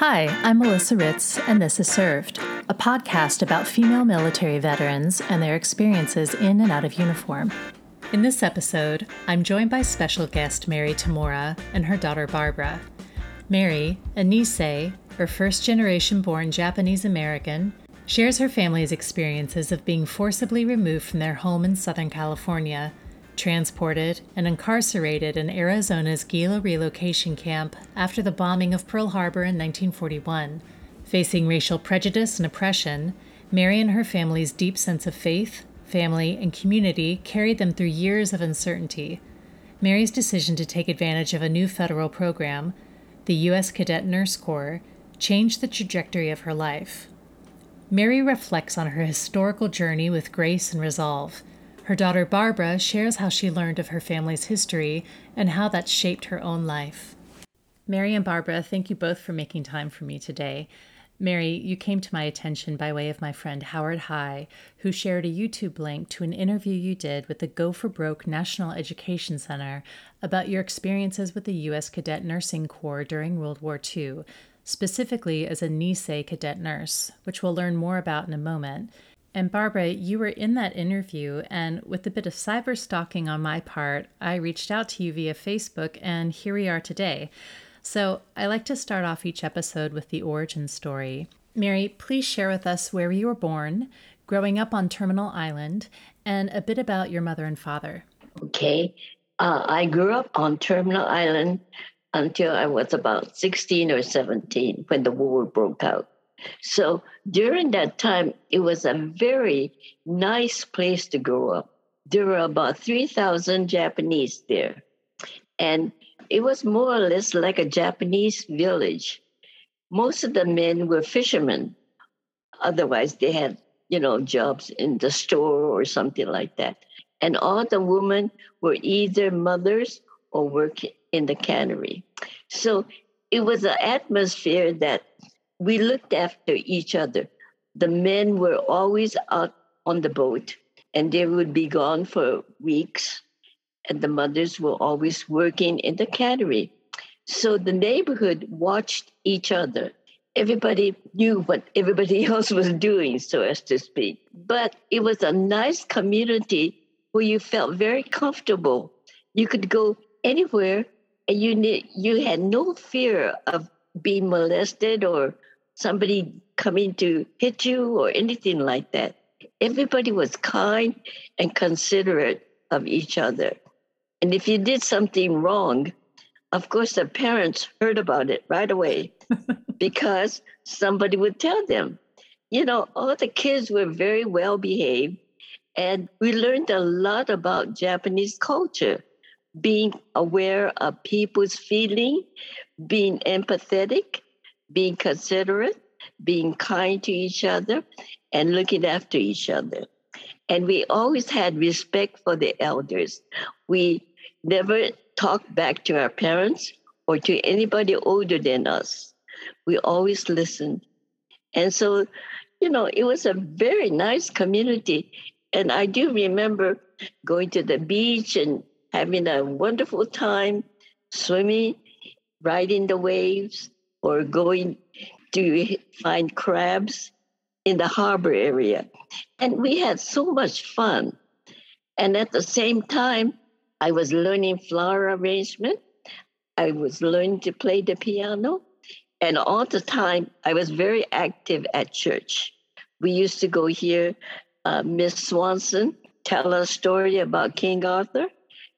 Hi, I'm Melissa Ritz, and this is Served, a podcast about female military veterans and their experiences in and out of uniform. In this episode, I'm joined by special guest Mary Tamura and her daughter Barbara. Mary, a Nisei, or first generation born Japanese American, shares her family's experiences of being forcibly removed from their home in Southern California transported, and incarcerated in Arizona's Gila relocation camp after the bombing of Pearl Harbor in 1941. Facing racial prejudice and oppression, Mary and her family's deep sense of faith, family, and community carried them through years of uncertainty. Mary's decision to take advantage of a new federal program, the U.S. Cadet Nurse Corps, changed the trajectory of her life. Mary reflects on her historical journey with grace and resolve her daughter Barbara shares how she learned of her family's history and how that shaped her own life. Mary and Barbara, thank you both for making time for me today. Mary, you came to my attention by way of my friend Howard High, who shared a YouTube link to an interview you did with the Go for Broke National Education Center about your experiences with the U.S. Cadet Nursing Corps during World War II, specifically as a Nisei cadet nurse, which we'll learn more about in a moment. And Barbara, you were in that interview, and with a bit of cyber stalking on my part, I reached out to you via Facebook, and here we are today. So I like to start off each episode with the origin story. Mary, please share with us where you were born, growing up on Terminal Island, and a bit about your mother and father. Okay. Uh, I grew up on Terminal Island until I was about 16 or 17 when the war broke out. So during that time, it was a very nice place to grow up. There were about 3,000 Japanese there. And it was more or less like a Japanese village. Most of the men were fishermen. Otherwise, they had, you know, jobs in the store or something like that. And all the women were either mothers or working in the cannery. So it was an atmosphere that we looked after each other. The men were always out on the boat and they would be gone for weeks. And the mothers were always working in the cannery. So the neighborhood watched each other. Everybody knew what everybody else was doing, so as to speak. But it was a nice community where you felt very comfortable. You could go anywhere and you, you had no fear of being molested or somebody coming to hit you or anything like that. Everybody was kind and considerate of each other. And if you did something wrong, of course, the parents heard about it right away because somebody would tell them. You know, all the kids were very well behaved, and we learned a lot about Japanese culture being aware of people's feeling, being empathetic, being considerate, being kind to each other, and looking after each other. And we always had respect for the elders. We never talked back to our parents or to anybody older than us. We always listened. And so, you know, it was a very nice community. And I do remember going to the beach and having a wonderful time, swimming, riding the waves, or going to find crabs in the harbor area. And we had so much fun. And at the same time, I was learning flower arrangement. I was learning to play the piano. And all the time, I was very active at church. We used to go hear uh, Miss Swanson tell a story about King Arthur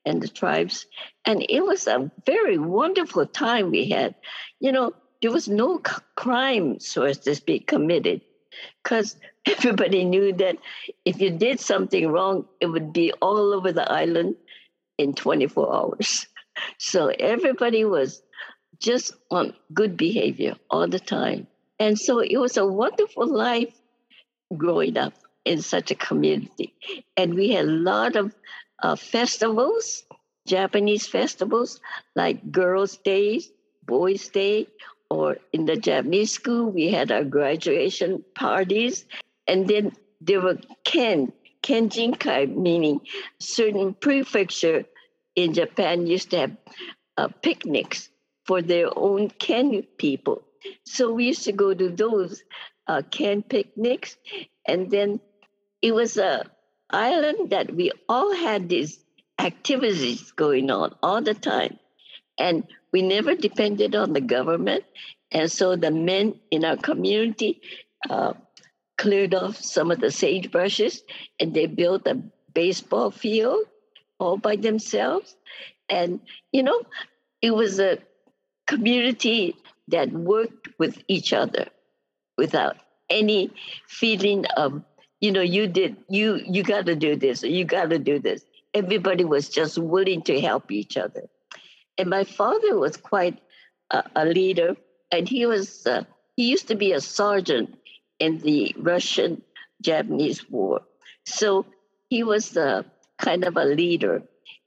and the tribes. And it was a very wonderful time we had. You know, there was no crime, so as to speak, committed because everybody knew that if you did something wrong, it would be all over the island in 24 hours. So everybody was just on good behavior all the time. And so it was a wonderful life growing up in such a community. And we had a lot of uh, festivals, Japanese festivals like Girls' Day, Boys' Day, or in the Japanese school, we had our graduation parties. And then there were ken, kenjinkai, meaning certain prefecture in Japan used to have uh, picnics for their own ken people. So we used to go to those uh, camp picnics, and then it was a island that we all had these activities going on all the time, and we never depended on the government. And so the men in our community uh, cleared off some of the sagebrushes, and they built a baseball field all by themselves. And you know, it was a community that worked with each other without any feeling of you know you did you you got to do this or you got to do this everybody was just willing to help each other and my father was quite a, a leader and he was uh, he used to be a sergeant in the russian japanese war so he was the kind of a leader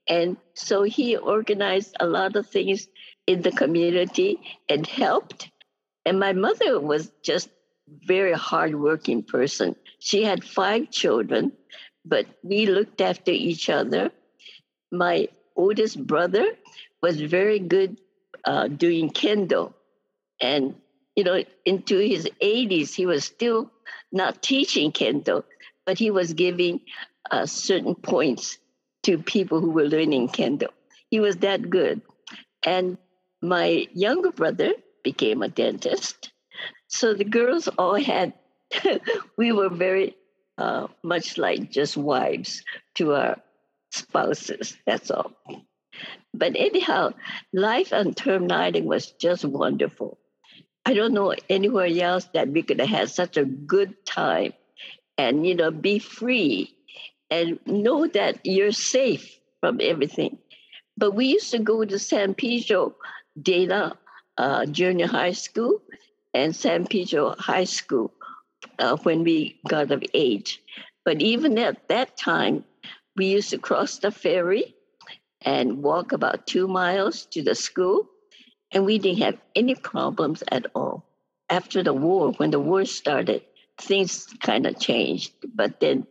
and so he organized a lot of things in the community and helped. And my mother was just very hardworking person. She had five children, but we looked after each other. My oldest brother was very good uh, doing kendo, and you know, into his 80s, he was still not teaching kendo, but he was giving uh, certain points to people who were learning kendo. He was that good, and my younger brother became a dentist. So the girls all had, we were very uh, much like just wives to our spouses. That's all. But anyhow, life on Terminal Island was just wonderful. I don't know anywhere else that we could have had such a good time and, you know, be free and know that you're safe from everything. But we used to go to San Pedro Dana uh, Junior High School and San Pedro High School uh, when we got of age. But even at that time, we used to cross the ferry and walk about two miles to the school, and we didn't have any problems at all. After the war, when the war started, things kind of changed. But then,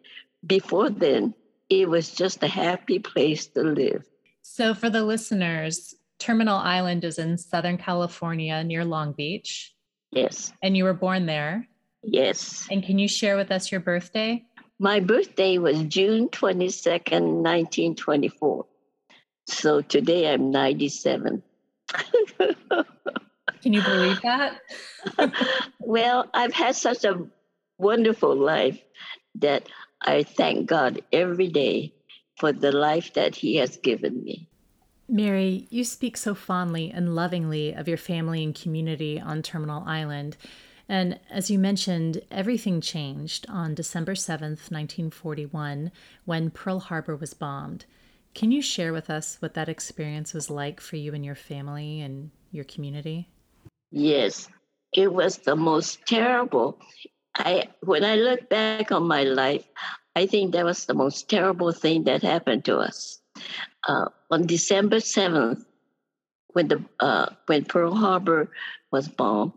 before then, it was just a happy place to live. So, for the listeners, Terminal Island is in Southern California near Long Beach. Yes. And you were born there? Yes. And can you share with us your birthday? My birthday was June 22nd, 1924. So today I'm 97. Can you believe that? well, I've had such a wonderful life that I thank God every day for the life that He has given me. Mary, you speak so fondly and lovingly of your family and community on Terminal Island. And as you mentioned, everything changed on December 7th, 1941, when Pearl Harbor was bombed. Can you share with us what that experience was like for you and your family and your community? Yes, it was the most terrible. I when I look back on my life, I think that was the most terrible thing that happened to us uh, on December 7th, when, the, uh, when Pearl Harbor was bombed,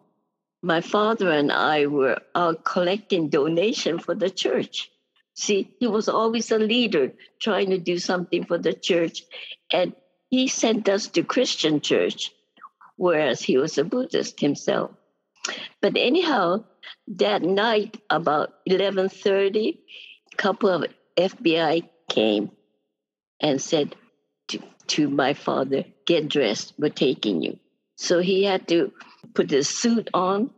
my father and I were out collecting donation for the church. See, he was always a leader trying to do something for the church. And he sent us to Christian church, whereas he was a Buddhist himself. But anyhow, that night about 11:30, a couple of FBI came and said to, to my father, Get dressed, we're taking you. So he had to put his suit on,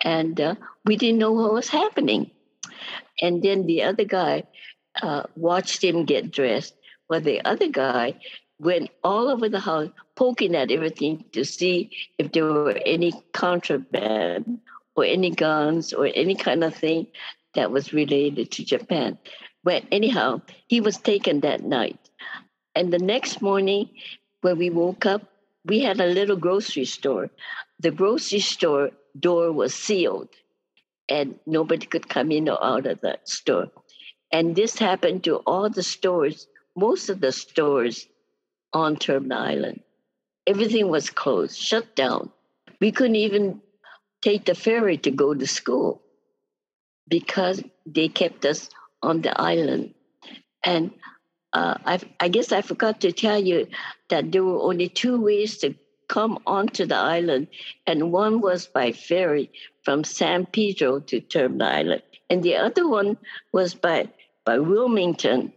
and uh, we didn't know what was happening. And then the other guy uh, watched him get dressed. while the other guy went all over the house poking at everything to see if there were any contraband or any guns or any kind of thing that was related to Japan. But anyhow, he was taken that night. And the next morning, when we woke up, we had a little grocery store. The grocery store door was sealed, and nobody could come in or out of that store. And this happened to all the stores, most of the stores on Terminal Island. Everything was closed, shut down. We couldn't even take the ferry to go to school because they kept us on the island. And uh, I, I guess I forgot to tell you that there were only two ways to come onto the island, and one was by ferry from San Pedro to Terminal Island, and the other one was by by Wilmington,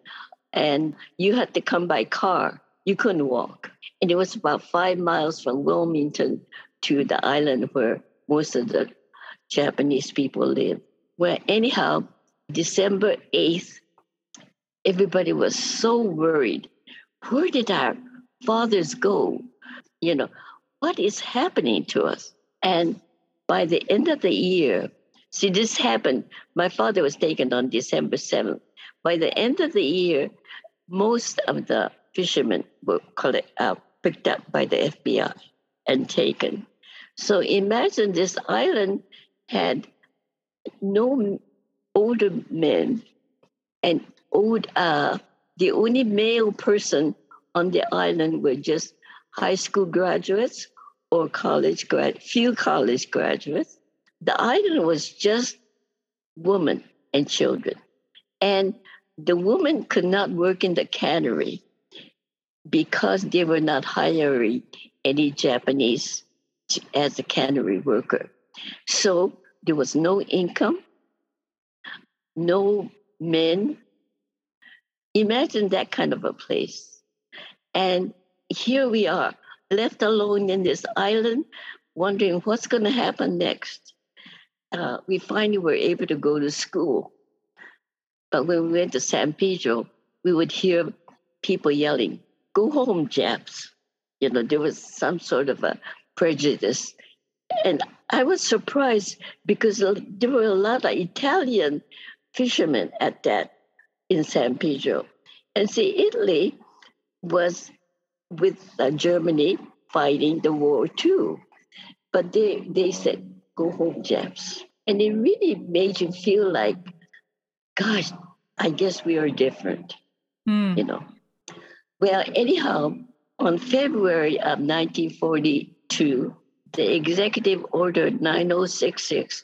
and you had to come by car. You couldn't walk, and it was about five miles from Wilmington to the island where most of the Japanese people live. Well, anyhow, December 8th, everybody was so worried. Where did our fathers go? You know, what is happening to us? And by the end of the year, see, this happened. My father was taken on December 7th. By the end of the year, most of the fishermen were collect, uh, picked up by the FBI and taken. So imagine this island had no older men and old uh, the only male person on the island were just high school graduates or college grad few college graduates the island was just women and children and the women could not work in the cannery because they were not hiring any japanese as a cannery worker so there was no income no men. Imagine that kind of a place. And here we are, left alone in this island, wondering what's going to happen next. Uh, we finally were able to go to school. But when we went to San Pedro, we would hear people yelling, Go home, Japs. You know, there was some sort of a prejudice. And I was surprised because there were a lot of Italian fishermen at that in San Pedro. And see, Italy was with uh, Germany fighting the war too. But they, they said, go home, Japs. And it really made you feel like, gosh, I guess we are different, mm. you know. Well, anyhow, on February of 1942, the Executive Order 9066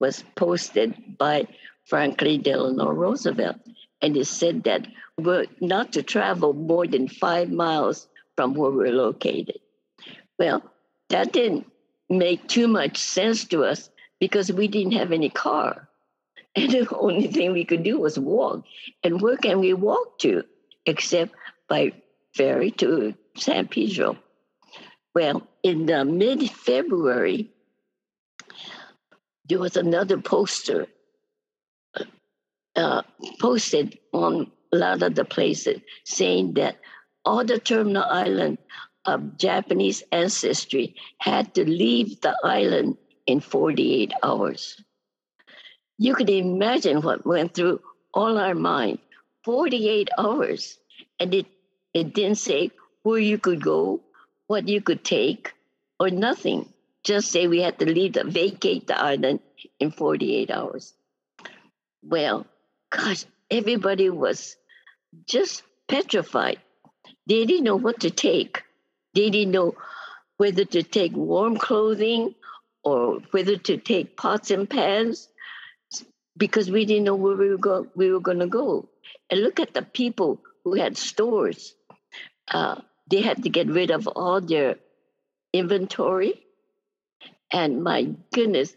was posted by Franklin Delano Roosevelt. And it said that we're not to travel more than five miles from where we're located. Well, that didn't make too much sense to us because we didn't have any car. And the only thing we could do was walk. And where can we walk to except by ferry to San Pedro? Well, in the mid February, there was another poster uh, posted on a lot of the places saying that all the terminal island of Japanese ancestry had to leave the island in 48 hours. You could imagine what went through all our mind 48 hours. And it, it didn't say where you could go, what you could take, or nothing. Just say we had to leave the vacate the island in 48 hours. Well, gosh, everybody was just petrified. They didn't know what to take. They didn't know whether to take warm clothing or whether to take pots and pans because we didn't know where we were, go- we were going to go. And look at the people who had stores. Uh, they had to get rid of all their inventory. And my goodness,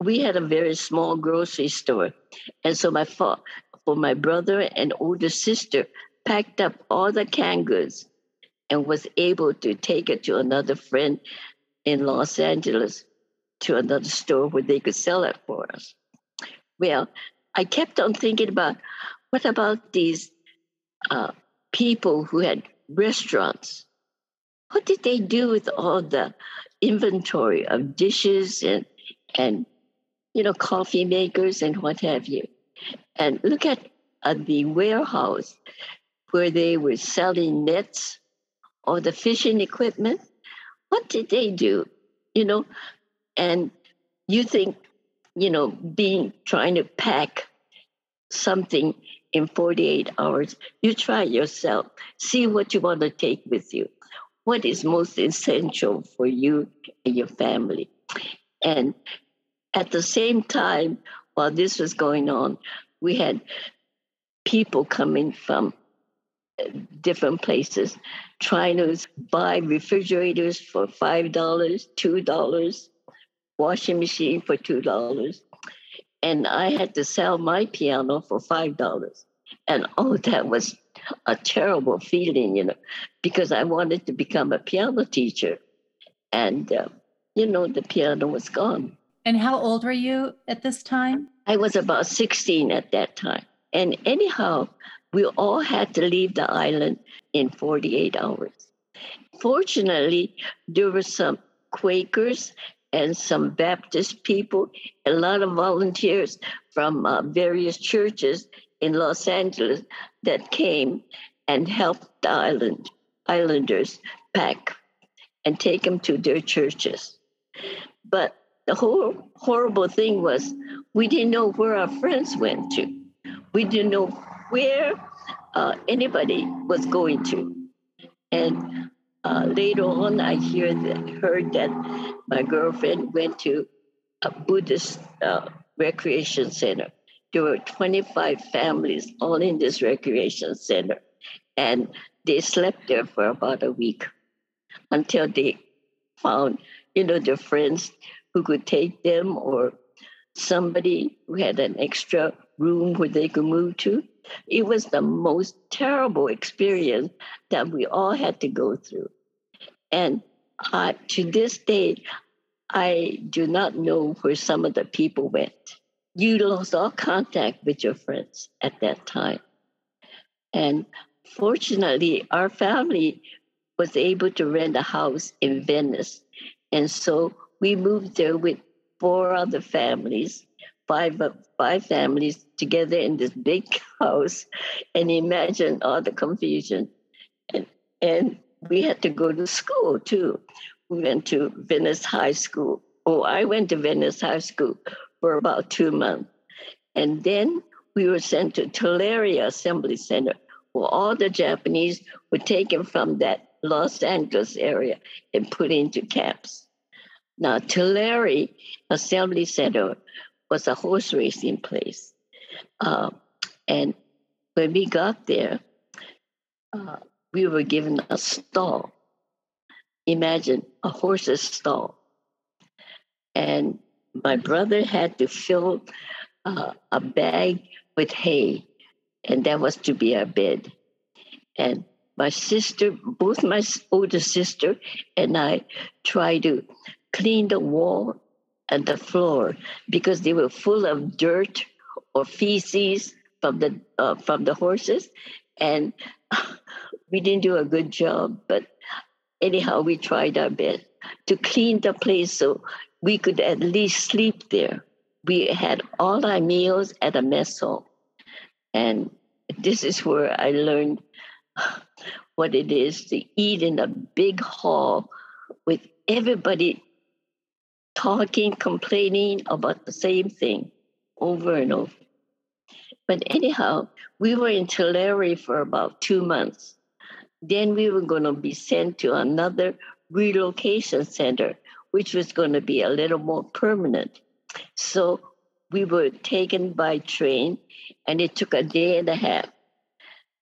we had a very small grocery store. And so my fa- for my brother and older sister packed up all the canned goods and was able to take it to another friend in Los Angeles to another store where they could sell it for us. Well, I kept on thinking about what about these uh, people who had restaurants? What did they do with all the inventory of dishes and and you know, coffee makers and what have you. And look at, at the warehouse where they were selling nets or the fishing equipment. What did they do? You know, and you think, you know, being trying to pack something in 48 hours, you try yourself, see what you want to take with you. What is most essential for you and your family? And at the same time, while this was going on, we had people coming from different places trying to buy refrigerators for $5, $2, washing machine for $2. And I had to sell my piano for $5. And oh, that was a terrible feeling, you know, because I wanted to become a piano teacher. And, uh, you know, the piano was gone. And how old were you at this time? I was about 16 at that time. And anyhow, we all had to leave the island in 48 hours. Fortunately, there were some Quakers and some Baptist people, a lot of volunteers from uh, various churches in Los Angeles that came and helped the island islanders pack and take them to their churches. But the whole horrible thing was we didn't know where our friends went to. We didn't know where uh, anybody was going to. And uh, later on, I hear that, heard that my girlfriend went to a Buddhist uh, recreation center. There were 25 families all in this recreation center, and they slept there for about a week until they found, you know, their friends who could take them or somebody who had an extra room where they could move to. It was the most terrible experience that we all had to go through. And uh, to this day, I do not know where some of the people went. You lost all contact with your friends at that time. And fortunately, our family was able to rent a house in Venice. And so we moved there with four other families, five five families together in this big house, and imagine all the confusion. And and we had to go to school too. We went to Venice High School. Oh, I went to Venice High School for about two months. And then we were sent to Tulare Assembly Center, where all the Japanese were taken from that Los Angeles area and put into camps. Now, Tulare Assembly Center was a horse racing place. Uh, and when we got there, uh, we were given a stall. Imagine a horse's stall. And my brother had to fill uh, a bag with hay, and that was to be our bed. And my sister, both my older sister and I, tried to clean the wall and the floor because they were full of dirt or feces from the uh, from the horses, and we didn't do a good job. But anyhow, we tried our best to clean the place so we could at least sleep there. We had all our meals at a mess hall, and this is where I learned what it is to eat in a big hall with everybody talking, complaining about the same thing over and over. But anyhow, we were in Tulare for about two months. Then we were going to be sent to another relocation center, which was going to be a little more permanent. So we were taken by train, and it took a day and a half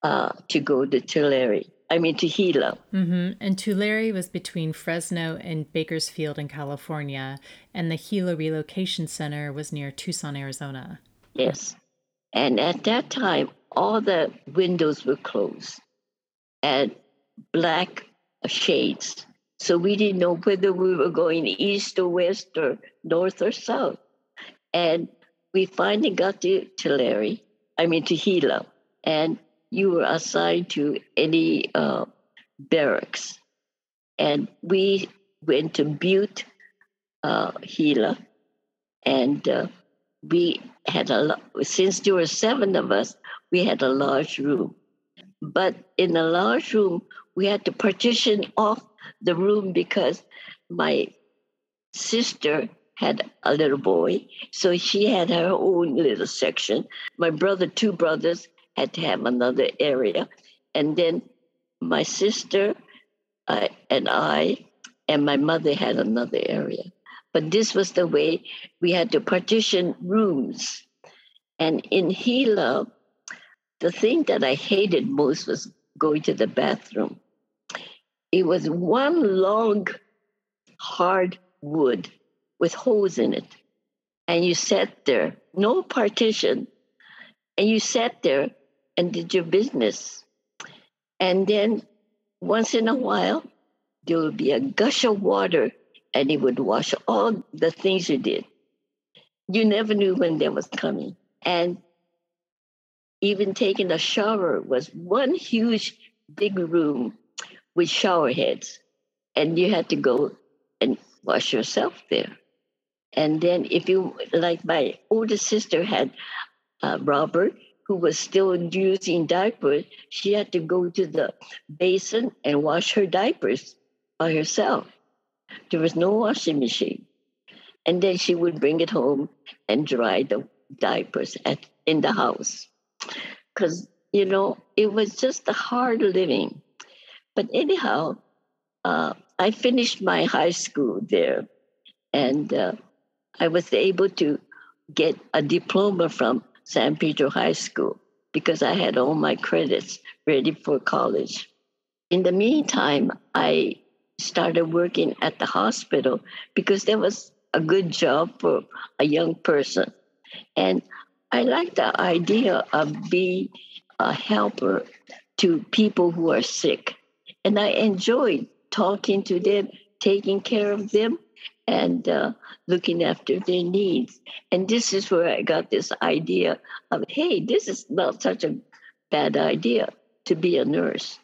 uh, to go to Tulare. I mean, to Gila. Mm-hmm. And Tulare was between Fresno and Bakersfield in California, and the Gila Relocation Center was near Tucson, Arizona. Yes. And at that time, all the windows were closed and black shades. So we didn't know whether we were going east or west or north or south. And we finally got to Tulare, I mean to Gila. And you were assigned to any uh, barracks. And we went to Butte, uh, Gila, and uh, we had a since there were seven of us, we had a large room. But in the large room, we had to partition off the room because my sister had a little boy, so she had her own little section. My brother, two brothers, had to have another area. And then my sister uh, and I and my mother had another area. But this was the way we had to partition rooms. And in Gila, the thing that I hated most was going to the bathroom. It was one long, hard wood with holes in it. And you sat there, no partition, and you sat there and did your business. And then once in a while, there would be a gush of water and he would wash all the things you did. You never knew when that was coming. And even taking a shower was one huge big room with shower heads. And you had to go and wash yourself there. And then, if you like, my older sister had uh, Robert, who was still using diapers, she had to go to the basin and wash her diapers by herself. There was no washing machine. And then she would bring it home and dry the diapers at, in the house. Because, you know, it was just a hard living. But anyhow, uh, I finished my high school there. And uh, I was able to get a diploma from San Pedro High School because I had all my credits ready for college. In the meantime, I started working at the hospital because there was a good job for a young person. And I like the idea of being a helper to people who are sick. And I enjoyed talking to them, taking care of them, and uh, looking after their needs. And this is where I got this idea of hey, this is not such a bad idea to be a nurse.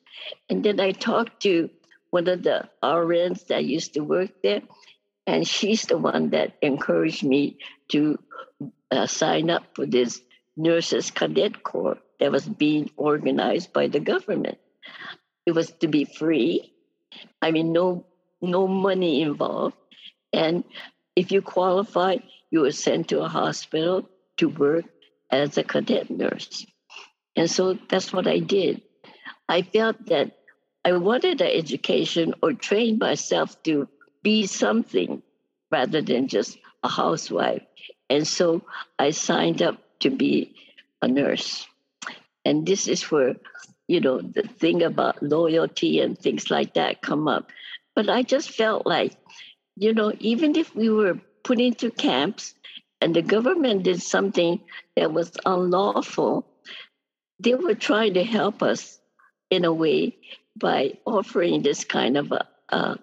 And then I talked to one of the RNs that used to work there, and she's the one that encouraged me to uh, sign up for this nurses cadet corps that was being organized by the government. It was to be free. I mean, no no money involved. And if you qualify, you were sent to a hospital to work as a cadet nurse. And so that's what I did. I felt that I wanted an education or train myself to be something rather than just a housewife. And so I signed up to be a nurse. And this is where, you know, the thing about loyalty and things like that come up. But I just felt like you know, even if we were put into camps and the government did something that was unlawful, they were trying to help us in a way by offering this kind of a, a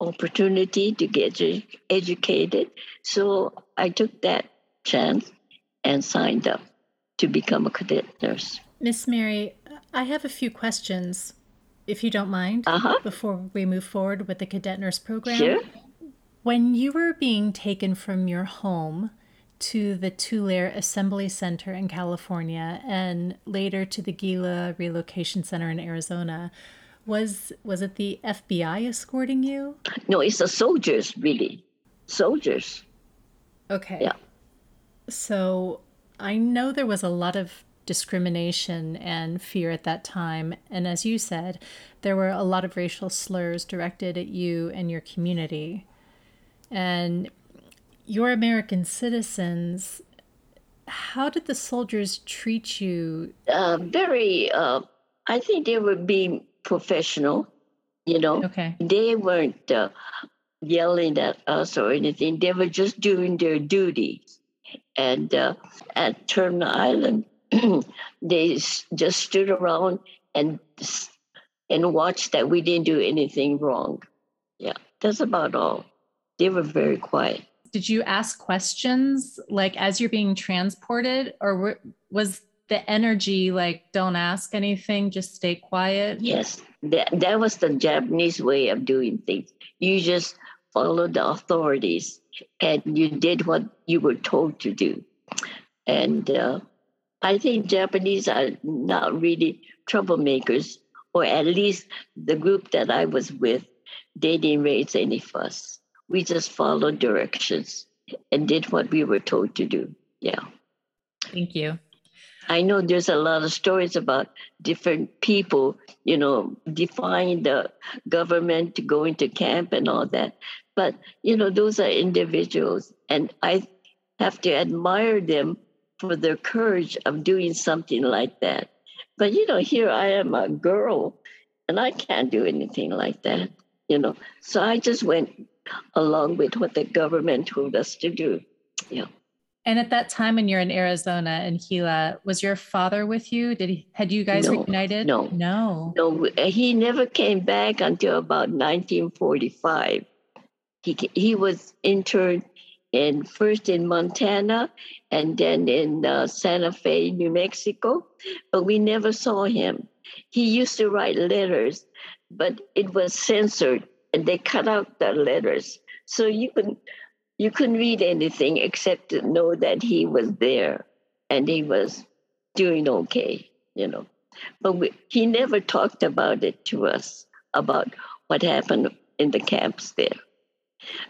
opportunity to get edu- educated. So I took that chance and signed up to become a cadet nurse. Miss Mary, I have a few questions if you don't mind, uh-huh. before we move forward with the cadet nurse program. Sure. When you were being taken from your home to the Tulare Assembly Center in California and later to the Gila Relocation Center in Arizona, was was it the FBI escorting you? No, it's the soldiers, really. Soldiers. Okay. Yeah. So I know there was a lot of discrimination and fear at that time. And as you said, there were a lot of racial slurs directed at you and your community. And your American citizens, how did the soldiers treat you? Uh, very, uh, I think they were being professional, you know. Okay. They weren't uh, yelling at us or anything, they were just doing their duty. And uh, at Terminal Island, they just stood around and and watched that we didn't do anything wrong. Yeah, that's about all. They were very quiet. Did you ask questions like as you're being transported, or was the energy like don't ask anything, just stay quiet? Yes, that that was the Japanese way of doing things. You just followed the authorities and you did what you were told to do, and. Uh, I think Japanese are not really troublemakers, or at least the group that I was with, they didn't raise any fuss. We just followed directions and did what we were told to do. Yeah. Thank you. I know there's a lot of stories about different people, you know, defying the government to go into camp and all that. But, you know, those are individuals. And I have to admire them for their courage of doing something like that But you know, here I am a girl and I can't do anything like that, you know. So I just went along with what the government told us to do. Yeah. And at that time when you're in Arizona and Gila, was your father with you? Did he had you guys No, reunited? no. No. No, he never came back until about 1945. He he was interned in first in Montana and then in uh, Santa Fe, New Mexico, but we never saw him. He used to write letters, but it was censored and they cut out the letters, so you couldn't you couldn't read anything except to know that he was there and he was doing okay, you know. But we, he never talked about it to us about what happened in the camps there.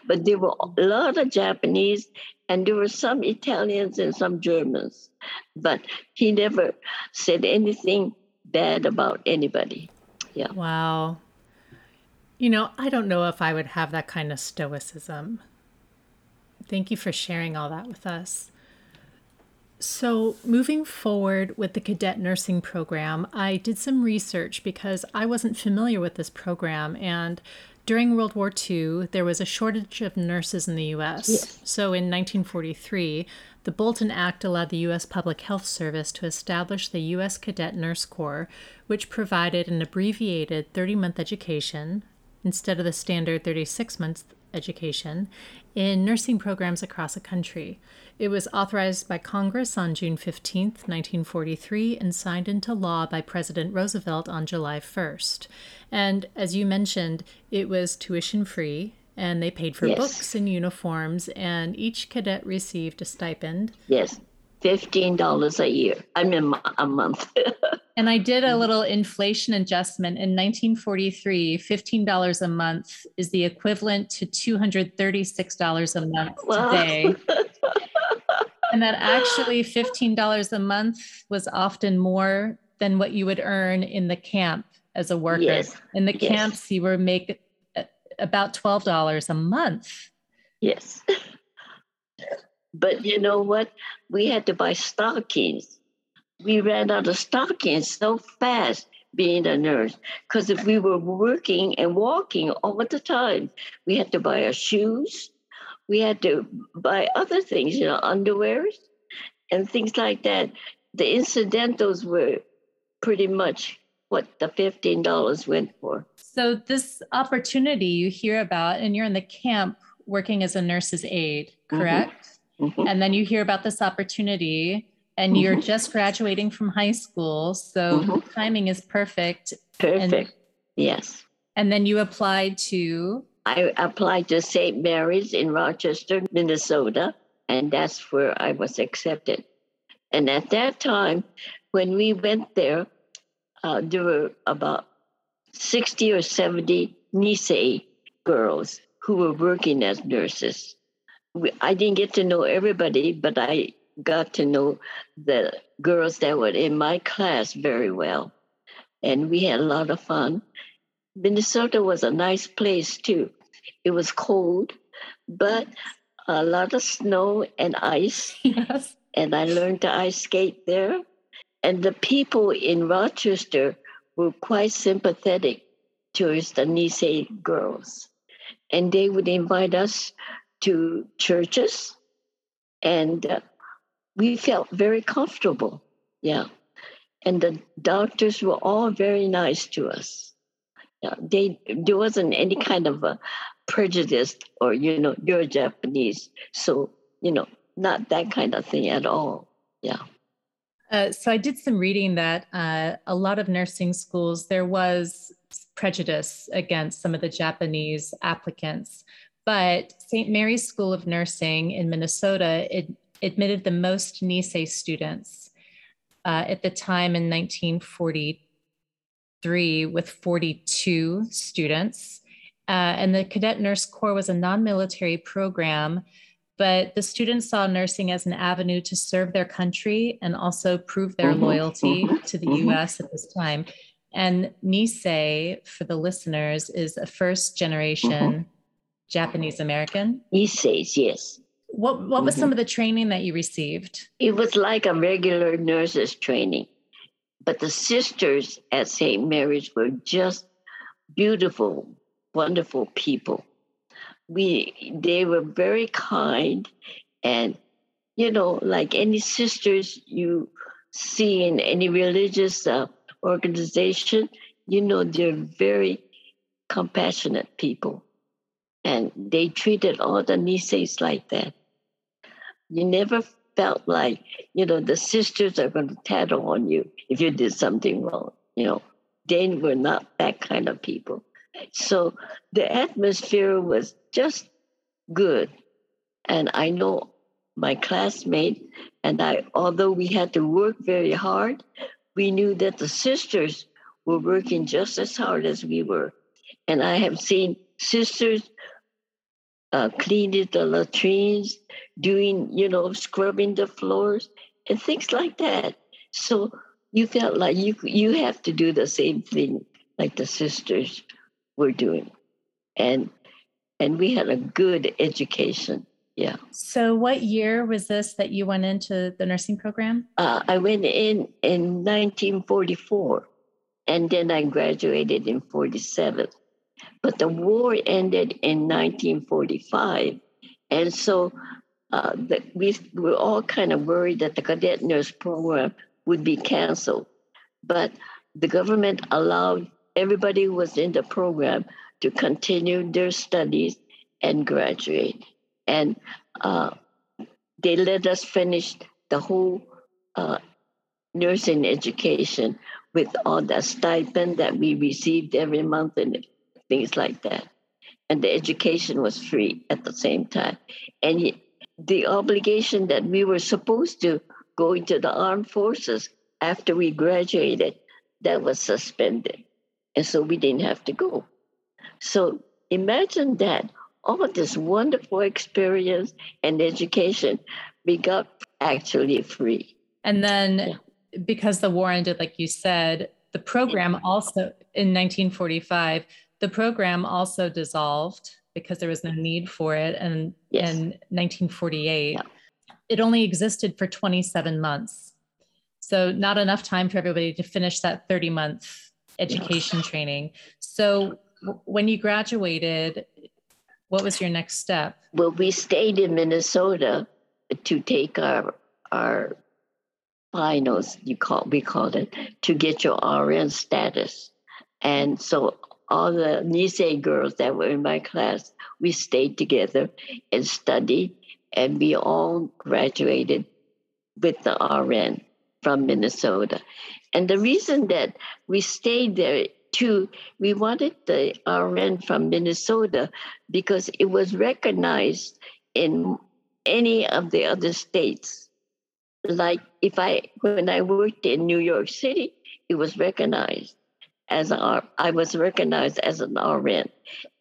But there were a lot of Japanese and there were some Italians and some Germans. But he never said anything bad about anybody. Yeah. Wow. You know, I don't know if I would have that kind of stoicism. Thank you for sharing all that with us. So, moving forward with the cadet nursing program, I did some research because I wasn't familiar with this program. And during World War II, there was a shortage of nurses in the US. Yes. So, in 1943, the Bolton Act allowed the U.S. Public Health Service to establish the U.S. Cadet Nurse Corps, which provided an abbreviated 30 month education instead of the standard 36 month education in nursing programs across the country. It was authorized by Congress on June 15, 1943, and signed into law by President Roosevelt on July 1st. And as you mentioned, it was tuition free, and they paid for Yes. books and uniforms, and each cadet received a stipend. Yes. $15 a year. I mean, a month. And I did a little inflation adjustment. In 1943, $15 a month is the equivalent to $236 a month Wow. today. and that actually $15 a month was often more than what you would earn in the camp as a worker. Yes. In the Yes. camps, you were make uh, about $12 a month. Yes. But you know what? We had to buy stockings. We ran out of stockings so fast being a nurse because if we were working and walking all the time, we had to buy our shoes. We had to buy other things, you know, underwears and things like that. The incidentals were pretty much what the $15 went for. So, this opportunity you hear about, and you're in the camp working as a nurse's aide, Mhm. correct? Mhm. And then you hear about this opportunity, and you're Mhm. just graduating from high school. So, Mhm. timing is perfect. Perfect. yes. And then you applied to, I applied to St. Mary's in Rochester, Minnesota, and that's where I was accepted. And at that time, when we went there, uh, there were about 60 or 70 Nisei girls who were working as nurses. I didn't get to know everybody, but I got to know the girls that were in my class very well. And we had a lot of fun. Minnesota was a nice place too. It was cold, but a lot of snow and ice, yes. and I learned to ice skate there. And the people in Rochester were quite sympathetic towards the Nisei girls. And they would invite us to churches, and uh, we felt very comfortable. Yeah. And the doctors were all very nice to us. Yeah, they there wasn't any kind of a prejudice or you know you're Japanese, so you know not that kind of thing at all. Yeah. Uh, so I did some reading that uh, a lot of nursing schools there was prejudice against some of the Japanese applicants, but St. Mary's School of Nursing in Minnesota it admitted the most Nisei students uh, at the time in 1943 with 42 students. Uh, and the Cadet Nurse Corps was a non military program but the students saw nursing as an avenue to serve their country and also prove their Mhm, loyalty mhm, to the mhm. US at this time. And Nisei, for the listeners, is a first generation Japanese American. He says yes. What, what was Mhm. some of the training that you received? It was like a regular nurse's training. But the sisters at St. Mary's were just beautiful, wonderful people. We they were very kind and you know, like any sisters you see in any religious uh, organization, you know, they're very compassionate people. And they treated all the Niseis like that. You never felt like, you know, the sisters are going to tattle on you if you did something wrong. You know, they were not that kind of people. So the atmosphere was just good. And I know my classmate and I, although we had to work very hard, we knew that the sisters were working just as hard as we were. And I have seen sisters uh, cleaning the latrines, doing, you know, scrubbing the floors and things like that. So you felt like you you have to do the same thing like the sisters were doing, and and we had a good education. Yeah. So, what year was this that you went into the nursing program? Uh, I went in in 1944, and then I graduated in 47. But the war ended in 1945, and so uh, the, we were all kind of worried that the cadet nurse program would be canceled. But the government allowed everybody who was in the program to continue their studies and graduate. And uh, they let us finish the whole uh, nursing education with all the stipend that we received every month and things like that. And the education was free at the same time. And the obligation that we were supposed to go into the armed forces after we graduated, that was suspended. And so we didn't have to go. So imagine that all of this wonderful experience and education we got actually free. And then yeah. because the war ended, like you said, the program also in 1945, the program also dissolved because there was no need for it. And yes. in 1948, yeah. it only existed for 27 months. So, not enough time for everybody to finish that 30 month education training. So, w- when you graduated, what was your next step? Well, we stayed in Minnesota to take our our finals, you call we called it, to get your RN status. And so all the Nisei girls that were in my class, we stayed together and studied, and we all graduated with the RN from Minnesota. And the reason that we stayed there too, we wanted the RN from Minnesota because it was recognized in any of the other states. Like if I, when I worked in New York City, it was recognized as an I was recognized as an RN,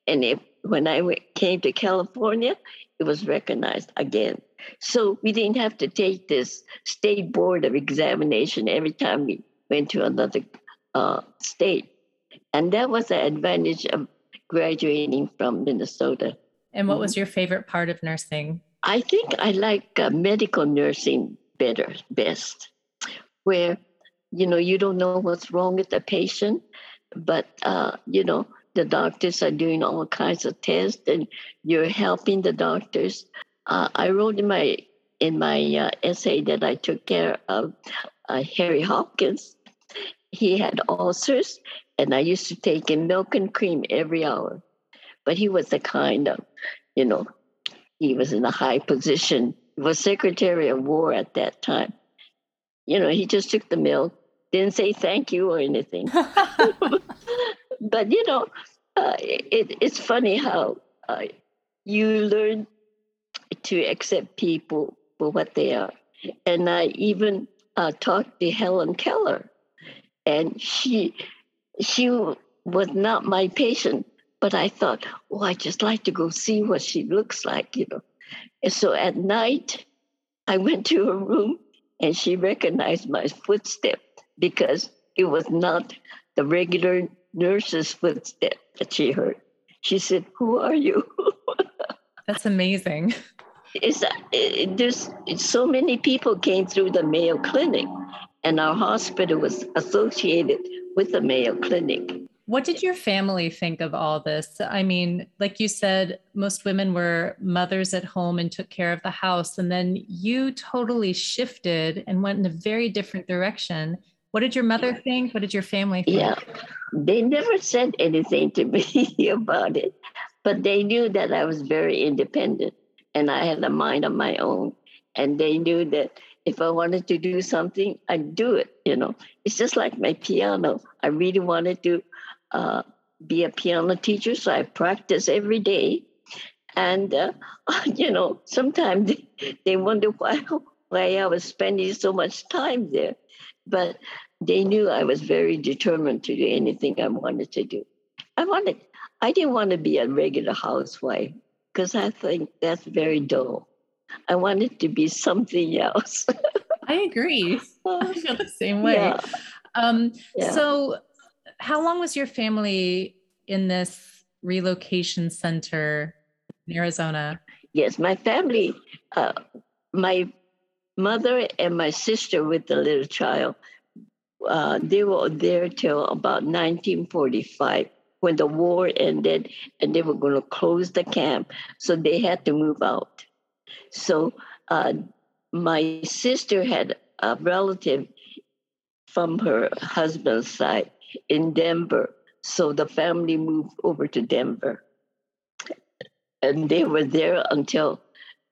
and if when I came to California, it was recognized again. So we didn't have to take this state board of examination every time we went to another uh, state, and that was the advantage of graduating from Minnesota. And what was mm-hmm. your favorite part of nursing? I think I like uh, medical nursing better, best, where you know you don't know what's wrong with the patient but uh, you know the doctors are doing all kinds of tests and you're helping the doctors. Uh, i wrote in my in my uh, essay that i took care of uh, harry hopkins. He had ulcers and i used to take him milk and cream every hour but he was the kind of you know he was in a high position he was secretary of war at that time. You know he just took the milk didn't say thank you or anything. but you know, uh, it, it's funny how uh, you learn to accept people for what they are. And I even uh, talked to Helen Keller, and she she was not my patient, but I thought, oh, I just like to go see what she looks like, you know. And so at night, I went to her room, and she recognized my footstep because it was not the regular nurse's footstep that she heard. She said, Who are you? That's amazing. It's, uh, it, there's so many people came through the Mayo Clinic, and our hospital was associated with the Mayo Clinic. What did your family think of all this? I mean, like you said, most women were mothers at home and took care of the house. And then you totally shifted and went in a very different direction. What did your mother think? What did your family think? Yeah, they never said anything to me about it, but they knew that I was very independent and I had a mind of my own. And they knew that if I wanted to do something, I'd do it. You know, it's just like my piano. I really wanted to uh, be a piano teacher, so I practice every day. And uh, you know, sometimes they, they wonder why why I was spending so much time there, but they knew I was very determined to do anything I wanted to do. I wanted, I didn't want to be a regular housewife because I think that's very dull. I wanted to be something else. I agree. I feel the same way. Yeah. Um, yeah. So, how long was your family in this relocation center in Arizona? Yes, my family, uh, my mother and my sister with the little child, uh, they were there till about 1945 when the war ended and they were going to close the camp. So they had to move out. So uh, my sister had a relative from her husband's side in Denver. So the family moved over to Denver. And they were there until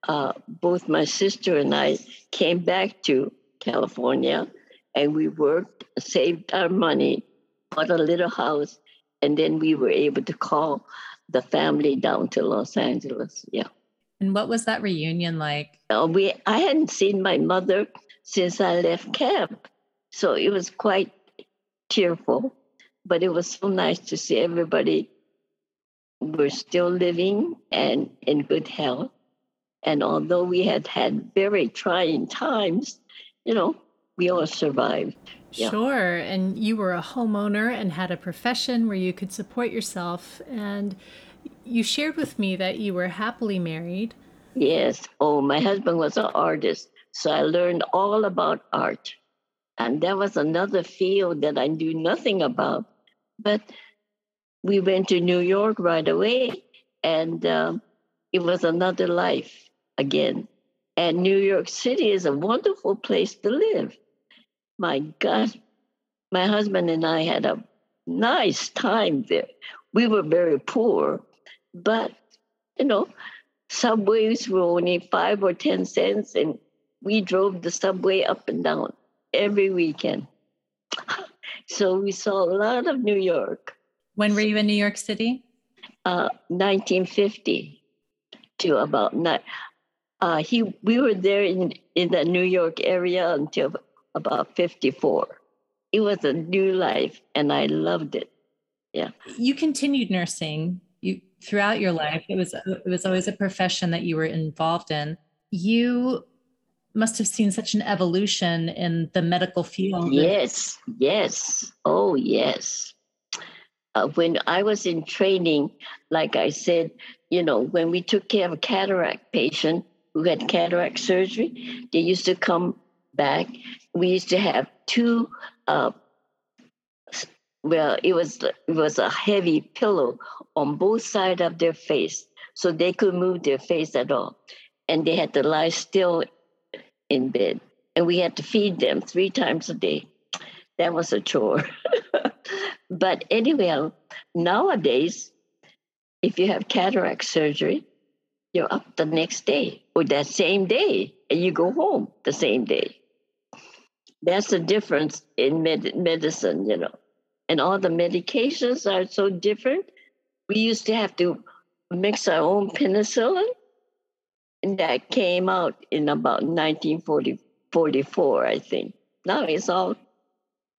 uh, both my sister and I came back to California and we worked, saved our money, bought a little house, and then we were able to call the family down to Los Angeles. Yeah. And what was that reunion like? Uh, we I hadn't seen my mother since I left camp, so it was quite tearful but it was so nice to see everybody were still living and in good health. And although we had had very trying times, you know, we all survived. Yeah. Sure. And you were a homeowner and had a profession where you could support yourself. And you shared with me that you were happily married. Yes. Oh, my husband was an artist. So I learned all about art. And that was another field that I knew nothing about. But we went to New York right away, and um, it was another life again. And New York City is a wonderful place to live. My gosh, my husband and I had a nice time there. We were very poor, but you know, subways were only five or 10 cents, and we drove the subway up and down every weekend. So we saw a lot of New York. When were you in New York City? Uh, 1950 to about nine. Uh, he we were there in in the New York area until about 54. It was a new life, and I loved it. Yeah. You continued nursing you throughout your life. It was it was always a profession that you were involved in. You must have seen such an evolution in the medical field. Yes, yes. Oh, yes. Uh, when I was in training, like I said, you know, when we took care of a cataract patient who had cataract surgery, they used to come back. We used to have two. Uh, well, it was it was a heavy pillow on both sides of their face, so they could move their face at all, and they had to lie still in bed, and we had to feed them three times a day. That was a chore. but anyway, nowadays, if you have cataract surgery, you're up the next day or that same day, and you go home the same day. That's the difference in med- medicine, you know. And all the medications are so different. We used to have to mix our own penicillin and that came out in about 1944, I think. Now it's all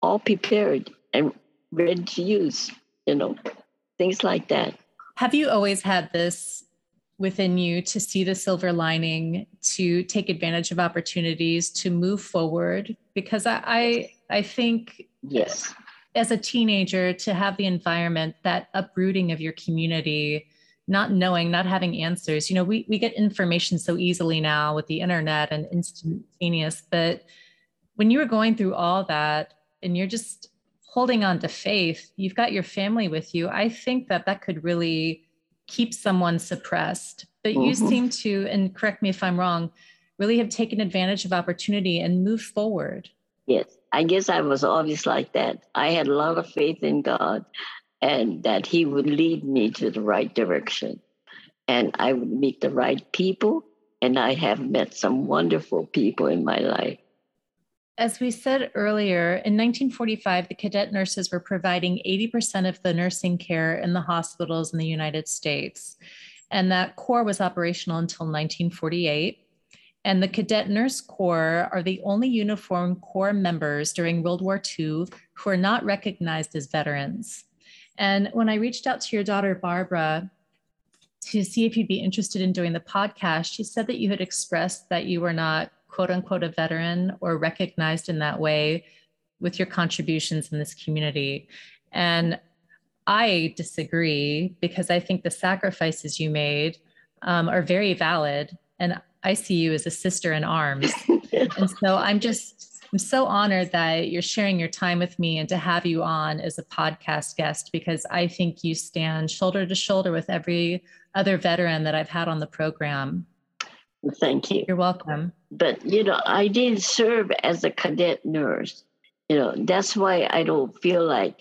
all prepared and ready to use, you know, things like that. Have you always had this within you to see the silver lining, to take advantage of opportunities, to move forward? Because I I, I think yes. As a teenager, to have the environment, that uprooting of your community, not knowing, not having answers. You know, we, we get information so easily now with the internet and instantaneous, but when you were going through all that and you're just holding on to faith, you've got your family with you. I think that that could really keep someone suppressed. But mm-hmm. you seem to, and correct me if I'm wrong, really have taken advantage of opportunity and moved forward. Yes, I guess I was always like that. I had a lot of faith in God and that He would lead me to the right direction. And I would meet the right people. And I have met some wonderful people in my life. As we said earlier, in 1945, the cadet nurses were providing 80% of the nursing care in the hospitals in the United States. And that corps was operational until 1948. And the Cadet Nurse Corps are the only uniformed corps members during World War II who are not recognized as veterans. And when I reached out to your daughter, Barbara, to see if you'd be interested in doing the podcast, she said that you had expressed that you were not quote unquote a veteran or recognized in that way with your contributions in this community. And I disagree because I think the sacrifices you made um, are very valid. And I see you as a sister in arms. and so I'm just, I'm so honored that you're sharing your time with me and to have you on as a podcast guest because I think you stand shoulder to shoulder with every other veteran that I've had on the program. Thank you. You're welcome. But, you know, I did serve as a cadet nurse. You know, that's why I don't feel like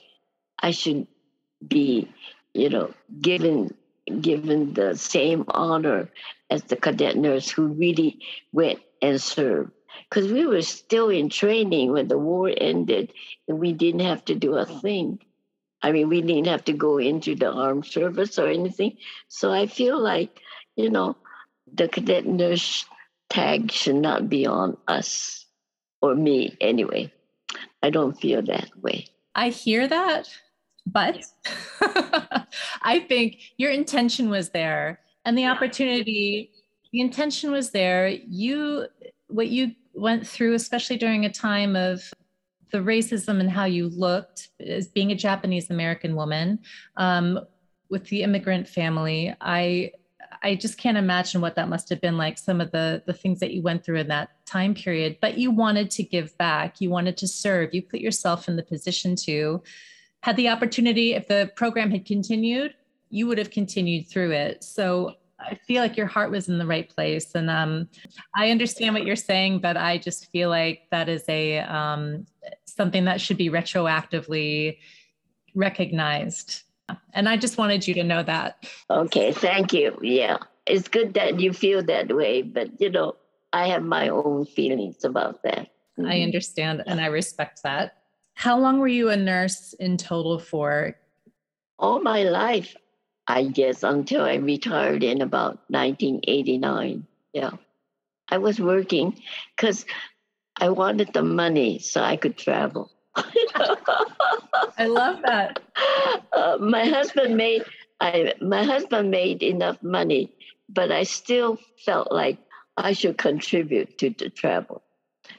I should be, you know, given given the same honor as the cadet nurse who really went and served. Because we were still in training when the war ended and we didn't have to do a thing. I mean, we didn't have to go into the armed service or anything. So I feel like, you know, the cadet nurse tag should not be on us or me anyway. I don't feel that way. I hear that, but I think your intention was there and the opportunity, the intention was there. You, what you went through, especially during a time of the racism and how you looked as being a Japanese American woman um, with the immigrant family, I I just can't imagine what that must have been like. Some of the the things that you went through in that time period, but you wanted to give back. You wanted to serve. You put yourself in the position to. Had the opportunity, if the program had continued, you would have continued through it. So I feel like your heart was in the right place, and um, I understand what you're saying, but I just feel like that is a um, something that should be retroactively recognized and I just wanted you to know that. Okay, thank you. Yeah, it's good that you feel that way, but you know, I have my own feelings about that. Mm-hmm. I understand and I respect that. How long were you a nurse in total for? All my life, I guess, until I retired in about 1989. Yeah. I was working because I wanted the money so I could travel. I love that. Uh, my husband made I my husband made enough money, but I still felt like I should contribute to the travel.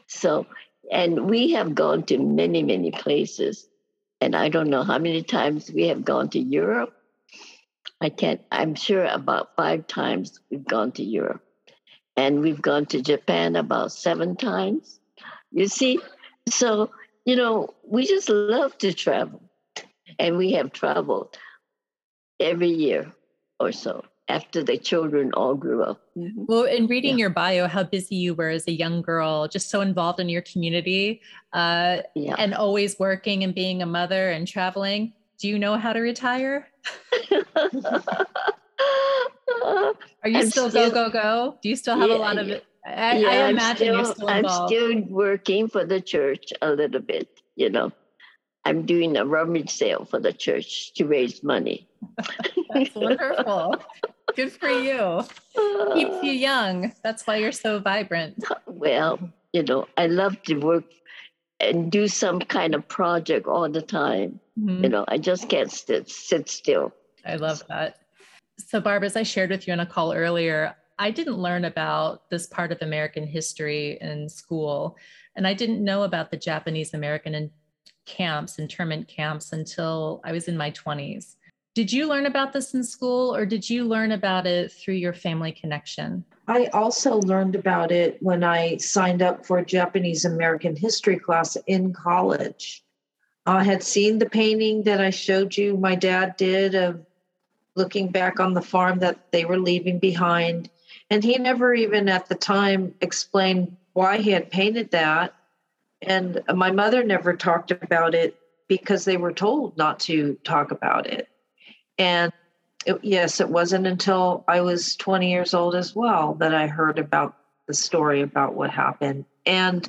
So, and we have gone to many many places, and I don't know how many times we have gone to Europe. I can't. I'm sure about five times we've gone to Europe, and we've gone to Japan about seven times. You see, so you know, we just love to travel. And we have traveled every year or so after the children all grew up. Mm-hmm. Well, in reading yeah. your bio, how busy you were as a young girl, just so involved in your community uh, yeah. and always working and being a mother and traveling. Do you know how to retire? Are you still, still, go, go, go? Do you still have yeah, a lot of it? I, yeah, I imagine still, you're still involved. I'm still working for the church a little bit, you know. I'm doing a rummage sale for the church to raise money. That's wonderful. Good for you. Keeps you young. That's why you're so vibrant. Well, you know, I love to work and do some kind of project all the time. Mm-hmm. You know, I just can't sit, sit still. I love that. So, Barbara, as I shared with you on a call earlier, I didn't learn about this part of American history in school. And I didn't know about the Japanese American camps, internment camps, until I was in my 20s. Did you learn about this in school or did you learn about it through your family connection? I also learned about it when I signed up for a Japanese American history class in college. I had seen the painting that I showed you my dad did of looking back on the farm that they were leaving behind. And he never even at the time explained why he had painted that. And my mother never talked about it because they were told not to talk about it. And it, yes, it wasn't until I was 20 years old as well that I heard about the story about what happened. And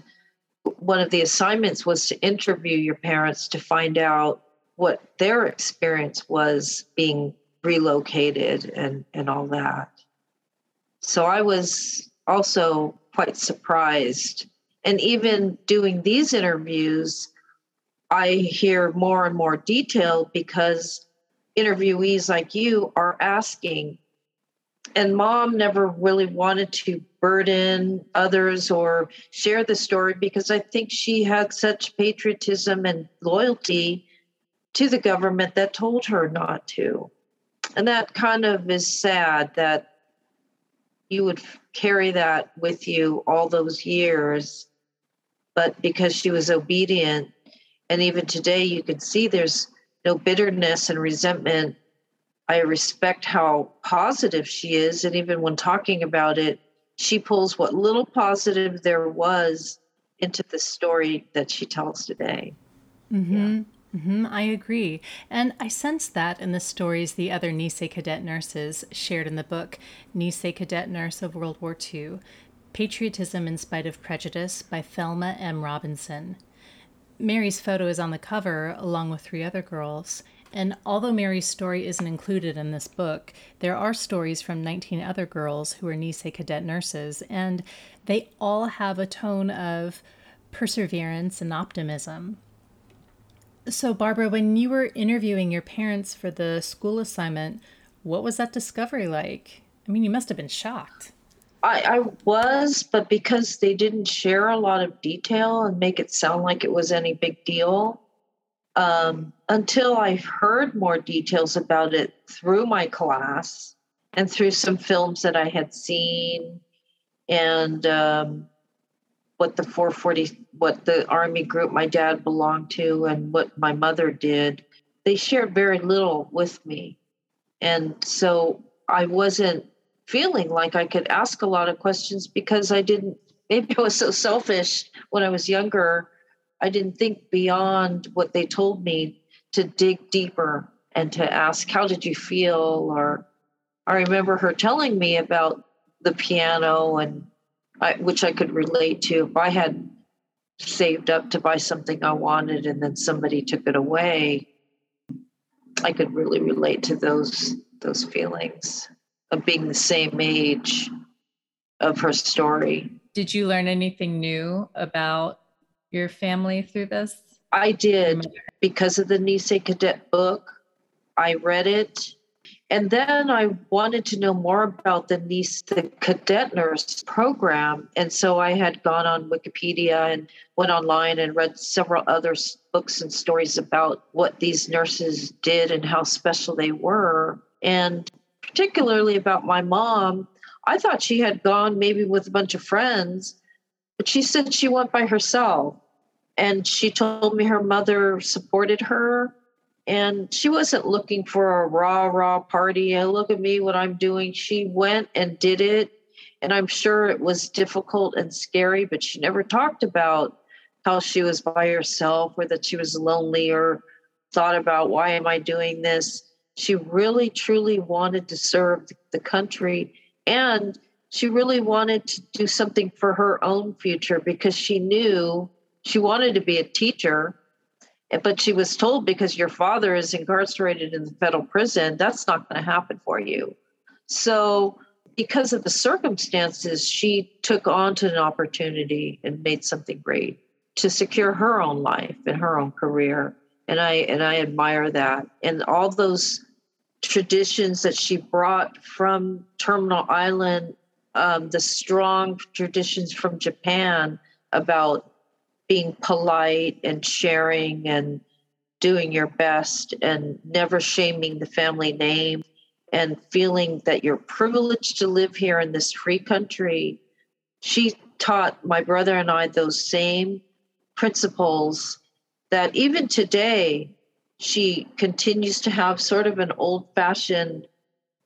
one of the assignments was to interview your parents to find out what their experience was being relocated and, and all that. So I was also quite surprised. And even doing these interviews, I hear more and more detail because interviewees like you are asking. And mom never really wanted to burden others or share the story because I think she had such patriotism and loyalty to the government that told her not to. And that kind of is sad that you would carry that with you all those years. But because she was obedient, and even today you can see there's no bitterness and resentment. I respect how positive she is. And even when talking about it, she pulls what little positive there was into the story that she tells today. Mm-hmm. Yeah. Mm-hmm, I agree. And I sense that in the stories the other Nisei cadet nurses shared in the book, Nisei Cadet Nurse of World War II Patriotism in Spite of Prejudice by Thelma M. Robinson. Mary's photo is on the cover along with three other girls. And although Mary's story isn't included in this book, there are stories from 19 other girls who are Nisei cadet nurses, and they all have a tone of perseverance and optimism. So, Barbara, when you were interviewing your parents for the school assignment, what was that discovery like? I mean, you must have been shocked. I, I was, but because they didn't share a lot of detail and make it sound like it was any big deal, um, until I heard more details about it through my class and through some films that I had seen and um, what the 440, what the Army group my dad belonged to, and what my mother did, they shared very little with me. And so I wasn't feeling like I could ask a lot of questions because I didn't, maybe I was so selfish when I was younger. I didn't think beyond what they told me to dig deeper and to ask, How did you feel? Or I remember her telling me about the piano and I, which I could relate to. If I had saved up to buy something I wanted and then somebody took it away, I could really relate to those those feelings of being the same age of her story. Did you learn anything new about your family through this? I did because of the Nisei Cadet book. I read it. And then I wanted to know more about the NICE, the Cadet Nurse program. And so I had gone on Wikipedia and went online and read several other books and stories about what these nurses did and how special they were. And particularly about my mom. I thought she had gone maybe with a bunch of friends, but she said she went by herself. And she told me her mother supported her. And she wasn't looking for a rah rah party. And look at me, what I'm doing. She went and did it. And I'm sure it was difficult and scary, but she never talked about how she was by herself or that she was lonely or thought about why am I doing this she really, truly wanted to serve the country and she really wanted to do something for her own future because she knew she wanted to be a teacher. But she was told because your father is incarcerated in the federal prison, that's not going to happen for you. So, because of the circumstances, she took on to an opportunity and made something great to secure her own life and her own career and I and I admire that. And all those traditions that she brought from Terminal Island, um, the strong traditions from Japan about being polite and sharing and doing your best and never shaming the family name and feeling that you're privileged to live here in this free country. She taught my brother and I those same principles that even today she continues to have sort of an old fashioned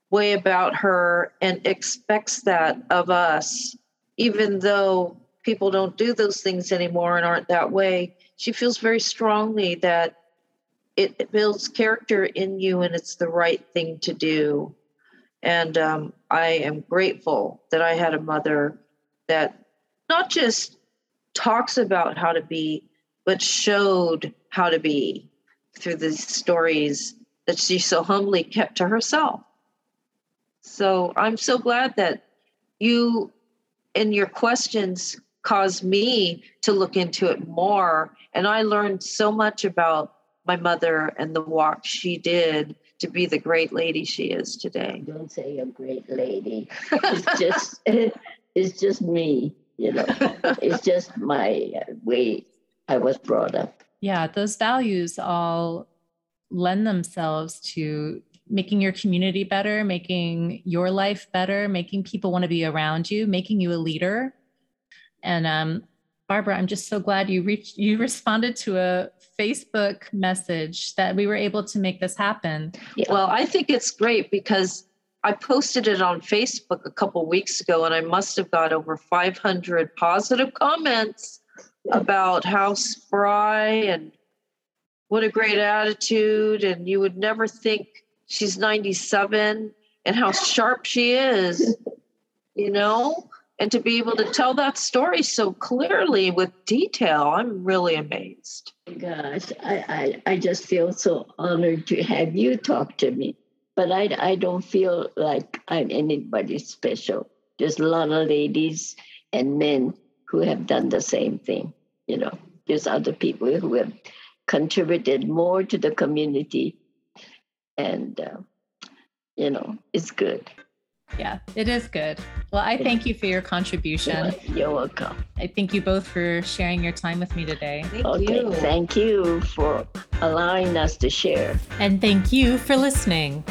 way about her and expects that of us, even though people don't do those things anymore and aren't that way. She feels very strongly that it, builds character in you and it's the right thing to do. And um, I am grateful that I had a mother that not just talks about how to be, but showed how to be through the stories that she so humbly kept to herself. So I'm so glad that you in your questions caused me to look into it more. And I learned so much about my mother and the walk she did to be the great lady she is today. Don't say a great lady. It's just it's just me, you know. it's just my way I was brought up. Yeah, those values all lend themselves to making your community better, making your life better, making people want to be around you, making you a leader. And um, Barbara, I'm just so glad you reached you responded to a Facebook message that we were able to make this happen. Yeah. Well, I think it's great because I posted it on Facebook a couple weeks ago and I must have got over 500 positive comments about how spry and what a great attitude and you would never think she's 97 and how sharp she is you know and to be able to tell that story so clearly with detail i'm really amazed. Gosh I, I i just feel so honored to have you talk to me. But i i don't feel like i'm anybody special. There's a lot of ladies and men who have done the same thing you know there's other people who have contributed more to the community. And uh, you know it's good yeah it is good. Well i thank you for your contribution. You're welcome. I thank you both for sharing your time with me today. Thank okay you. thank you for allowing us to share. And thank you for listening